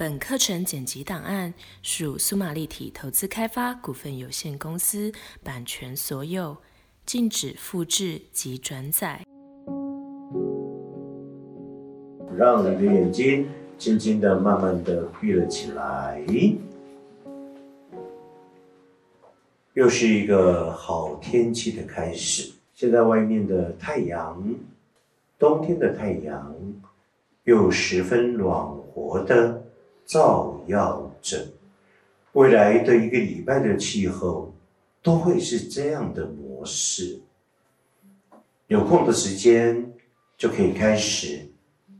本课程剪辑档案属苏玛立体投资开发股份有限公司版权所有，禁止复制及转载。让你的眼睛轻轻的、慢慢的闭了起来。又是一个好天气的开始。现在外面的太阳，冬天的太阳，又十分暖和的。照耀着未来的一个礼拜的气候，都会是这样的模式。有空的时间就可以开始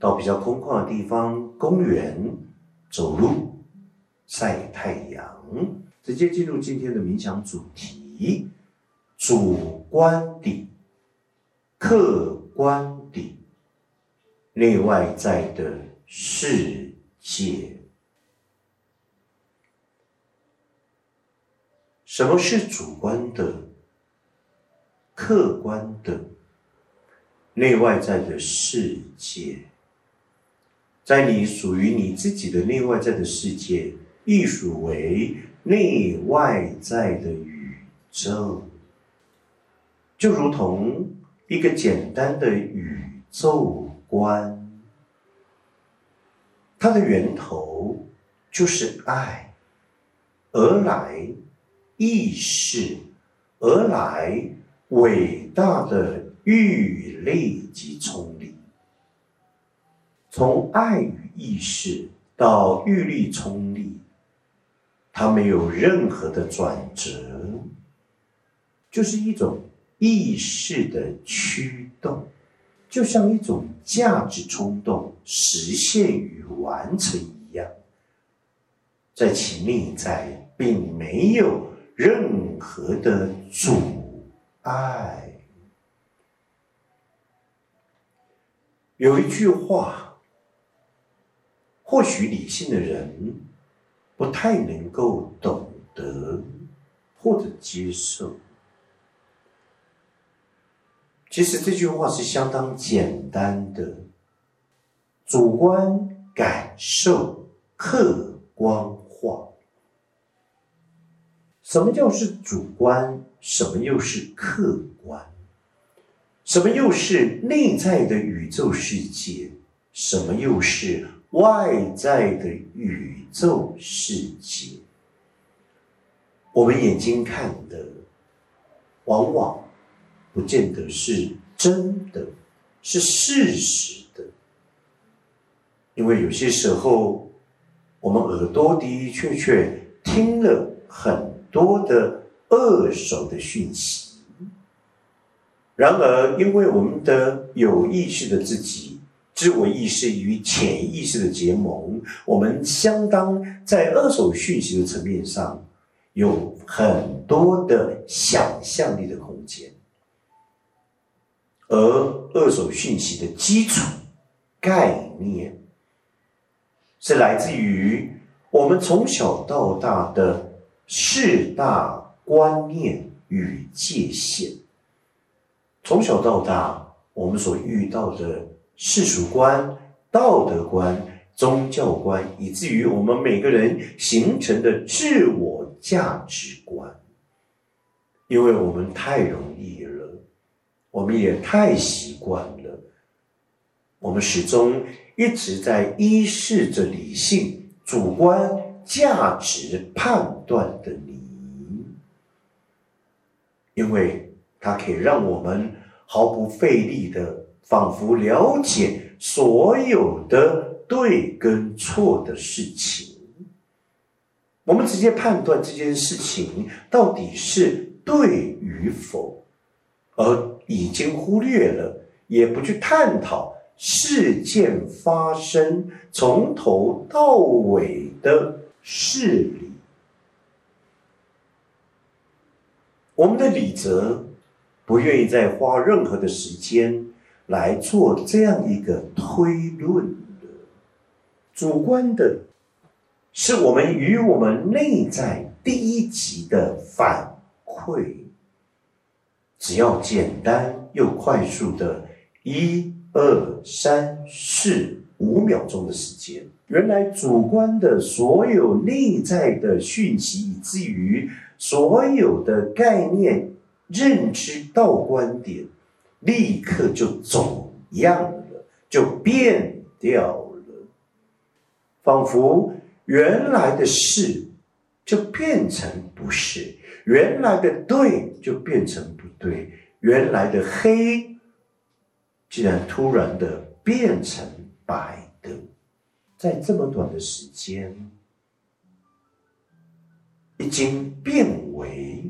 到比较空旷的地方，公园走路、晒太阳。直接进入今天的冥想主题：主观的、客观的、内外在的世界。什么是主观的、客观的、内外在的世界？在你属于你自己的内外在的世界，亦属为内外在的宇宙，就如同一个简单的宇宙观，它的源头就是爱而来。意识而来，伟大的欲力及冲力，从爱与意识到欲力冲力，它没有任何的转折，就是一种意识的驱动，就像一种价值冲动实现与完成一样，在其内在并没有。任何的阻碍，有一句话，或许理性的人不太能够懂得或者接受。其实这句话是相当简单的：主观感受客观。什么叫是主观？什么又是客观？什么又是内在的宇宙世界？什么又是外在的宇宙世界？我们眼睛看的，往往不见得是真的，是事实的。因为有些时候，我们耳朵的的确确听了很。多的二手的讯息，然而，因为我们的有意识的自己、自我意识与潜意识的结盟，我们相当在二手讯息的层面上有很多的想象力的空间，而二手讯息的基础概念是来自于我们从小到大的。四大观念与界限，从小到大，我们所遇到的世俗观、道德观、宗教观，以至于我们每个人形成的自我价值观，因为我们太容易了，我们也太习惯了，我们始终一直在依视着理性主观。价值判断的你，因为它可以让我们毫不费力的，仿佛了解所有的对跟错的事情。我们直接判断这件事情到底是对与否，而已经忽略了，也不去探讨事件发生从头到尾的。是理，我们的李泽不愿意再花任何的时间来做这样一个推论的。主观的，是我们与我们内在第一级的反馈。只要简单又快速的一二、三、四、五秒钟的时间。原来主观的所有内在的讯息，以至于所有的概念、认知到观点，立刻就走样了，就变掉了，仿佛原来的事就变成不是，原来的对就变成不对，原来的黑。竟然突然的变成白的，在这么短的时间，已经变为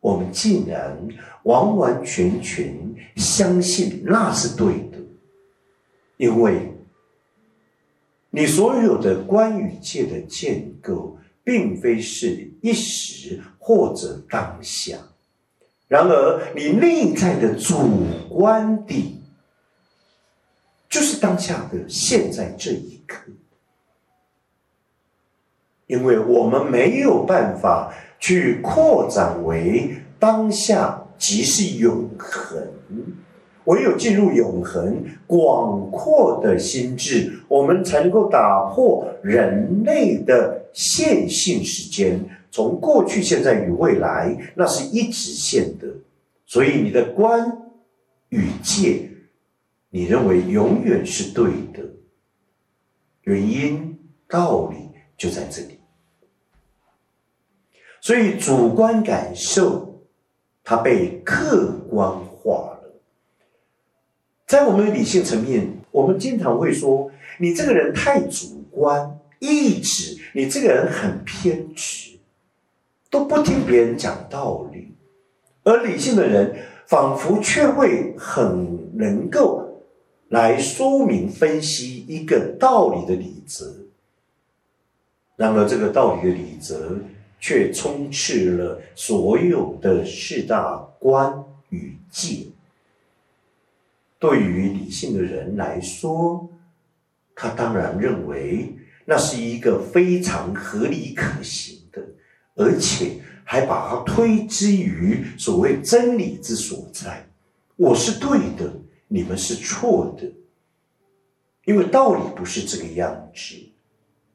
我们竟然完完全全相信那是对的，因为你所有的关于界的建构，并非是一时或者当下，然而你内在的主观的。就是当下的现在这一刻，因为我们没有办法去扩展为当下即是永恒，唯有进入永恒广阔的心智，我们才能够打破人类的线性时间，从过去、现在与未来，那是一直线的，所以你的观与界。你认为永远是对的，原因道理就在这里。所以主观感受它被客观化了。在我们的理性层面，我们经常会说：“你这个人太主观，意志，你这个人很偏执，都不听别人讲道理。”而理性的人仿佛却会很能够。来说明分析一个道理的理则，然而这个道理的理则却充斥了所有的四大观与界。对于理性的人来说，他当然认为那是一个非常合理可行的，而且还把它推之于所谓真理之所在。我是对的。你们是错的，因为道理不是这个样子，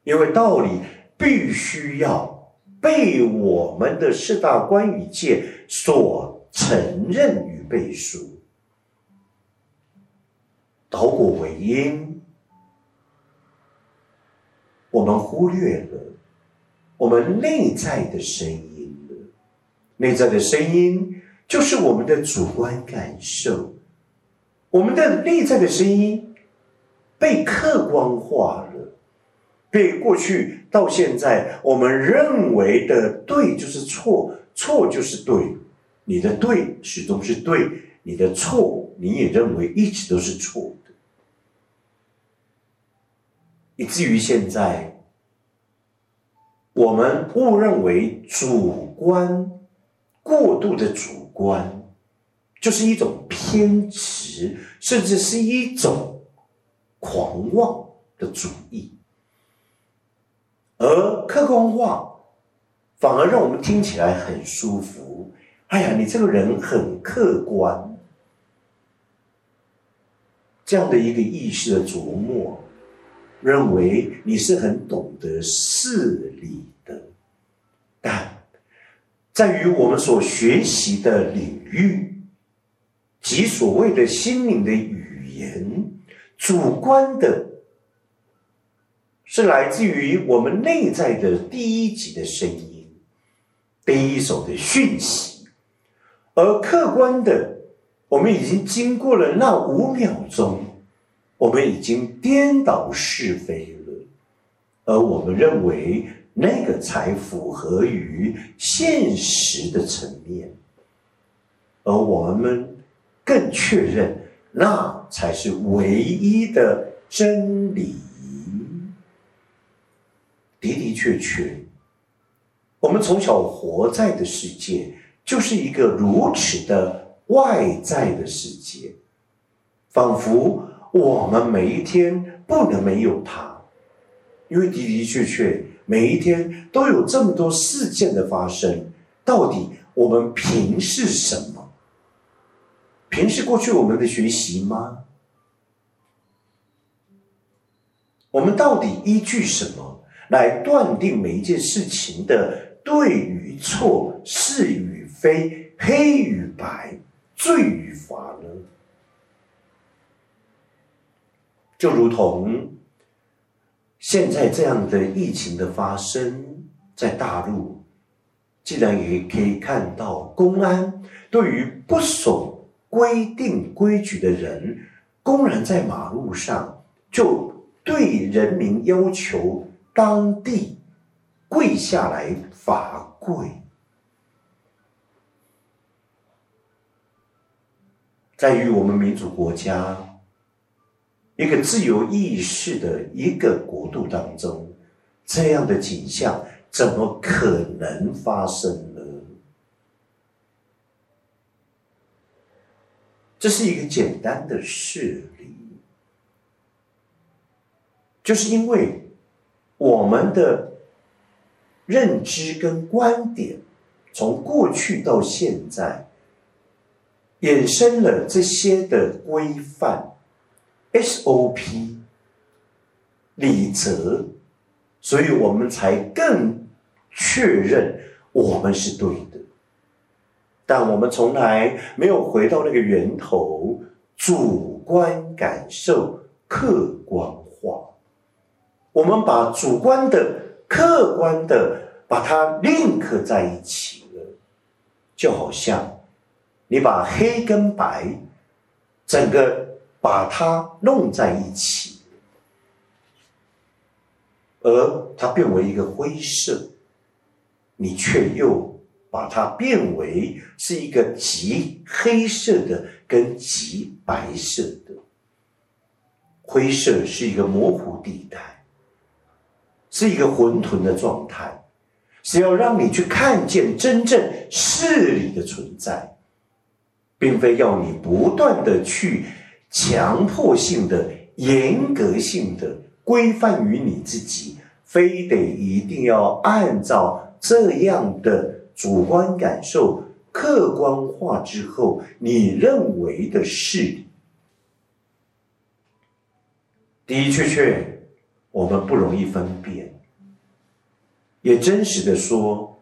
因为道理必须要被我们的四大观语界所承认与背书。导果为因，我们忽略了我们内在的声音了。内在的声音就是我们的主观感受。我们的内在的声音被客观化了，被过去到现在我们认为的对就是错，错就是对，你的对始终是对，你的错你也认为一直都是错的，以至于现在我们误认为主观过度的主观。就是一种偏执，甚至是一种狂妄的主义，而客观化反而让我们听起来很舒服。哎呀，你这个人很客观，这样的一个意识的琢磨，认为你是很懂得事理的，但在于我们所学习的领域。即所谓的心灵的语言，主观的，是来自于我们内在的第一级的声音，第一手的讯息；而客观的，我们已经经过了那五秒钟，我们已经颠倒是非了，而我们认为那个才符合于现实的层面，而我们。更确认，那才是唯一的真理。的的确确，我们从小活在的世界，就是一个如此的外在的世界，仿佛我们每一天不能没有它，因为的的确确，每一天都有这么多事件的发生，到底我们凭是什么？平视过去我们的学习吗？我们到底依据什么来断定每一件事情的对与错、是与非、黑与白、罪与罚呢？就如同现在这样的疫情的发生，在大陆，既然也可以看到公安对于不守规定规矩的人，公然在马路上就。对人民要求当地跪下来罚跪，在于我们民主国家一个自由意识的一个国度当中，这样的景象怎么可能发生呢？这是一个简单的事例。就是因为我们的认知跟观点，从过去到现在，衍生了这些的规范、SOP、礼则，所以我们才更确认我们是对的。但我们从来没有回到那个源头，主观感受客观化。我们把主观的、客观的把它 link 在一起了，就好像你把黑跟白整个把它弄在一起，而它变为一个灰色，你却又把它变为是一个极黑色的跟极白色的，灰色是一个模糊地带。是一个混沌的状态，是要让你去看见真正事理的存在，并非要你不断的去强迫性的、严格性的规范于你自己，非得一定要按照这样的主观感受客观化之后，你认为的事。理，的确确。我们不容易分辨，也真实的说，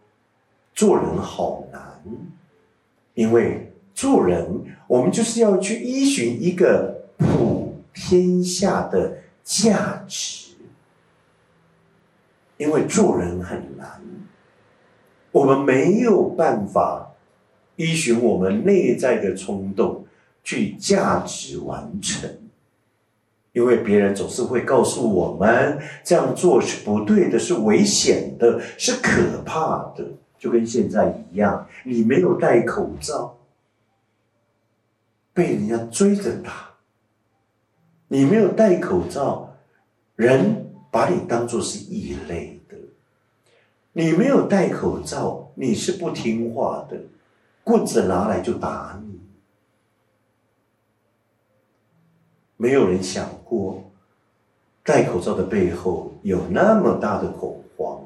做人好难，因为做人，我们就是要去依循一个普天下的价值，因为做人很难，我们没有办法依循我们内在的冲动去价值完成。因为别人总是会告诉我们这样做是不对的，是危险的，是可怕的，就跟现在一样。你没有戴口罩，被人家追着打；你没有戴口罩，人把你当做是异类；你没有戴口罩，你是不听话的，棍子拿来就打你。没有人想过，戴口罩的背后有那么大的恐慌。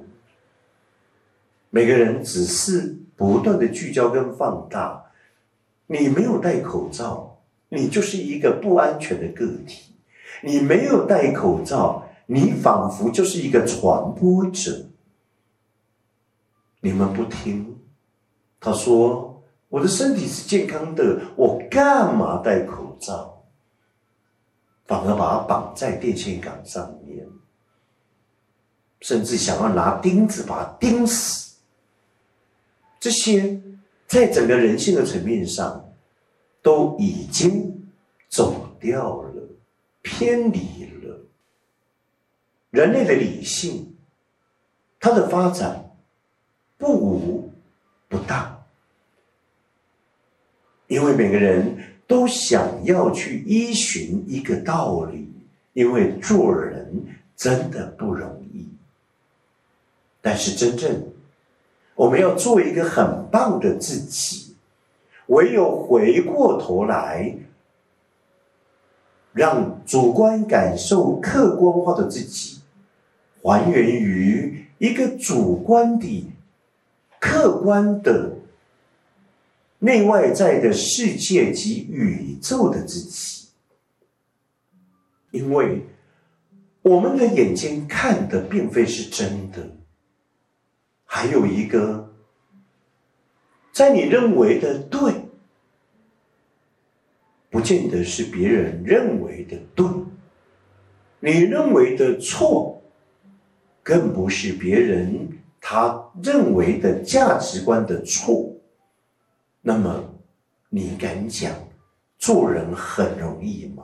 每个人只是不断的聚焦跟放大。你没有戴口罩，你就是一个不安全的个体；你没有戴口罩，你仿佛就是一个传播者。你们不听，他说：“我的身体是健康的，我干嘛戴口罩？”反而把它绑在电线杆上面，甚至想要拿钉子把它钉死。这些在整个人性的层面上，都已经走掉了，偏离了人类的理性，它的发展不无不当，因为每个人。都想要去依循一个道理，因为做人真的不容易。但是真正我们要做一个很棒的自己，唯有回过头来，让主观感受客观化的自己，还原于一个主观的、客观的。内外在的世界及宇宙的自己，因为我们的眼睛看的并非是真的。还有一个，在你认为的对，不见得是别人认为的对；你认为的错，更不是别人他认为的价值观的错。那么，你敢讲做人很容易吗？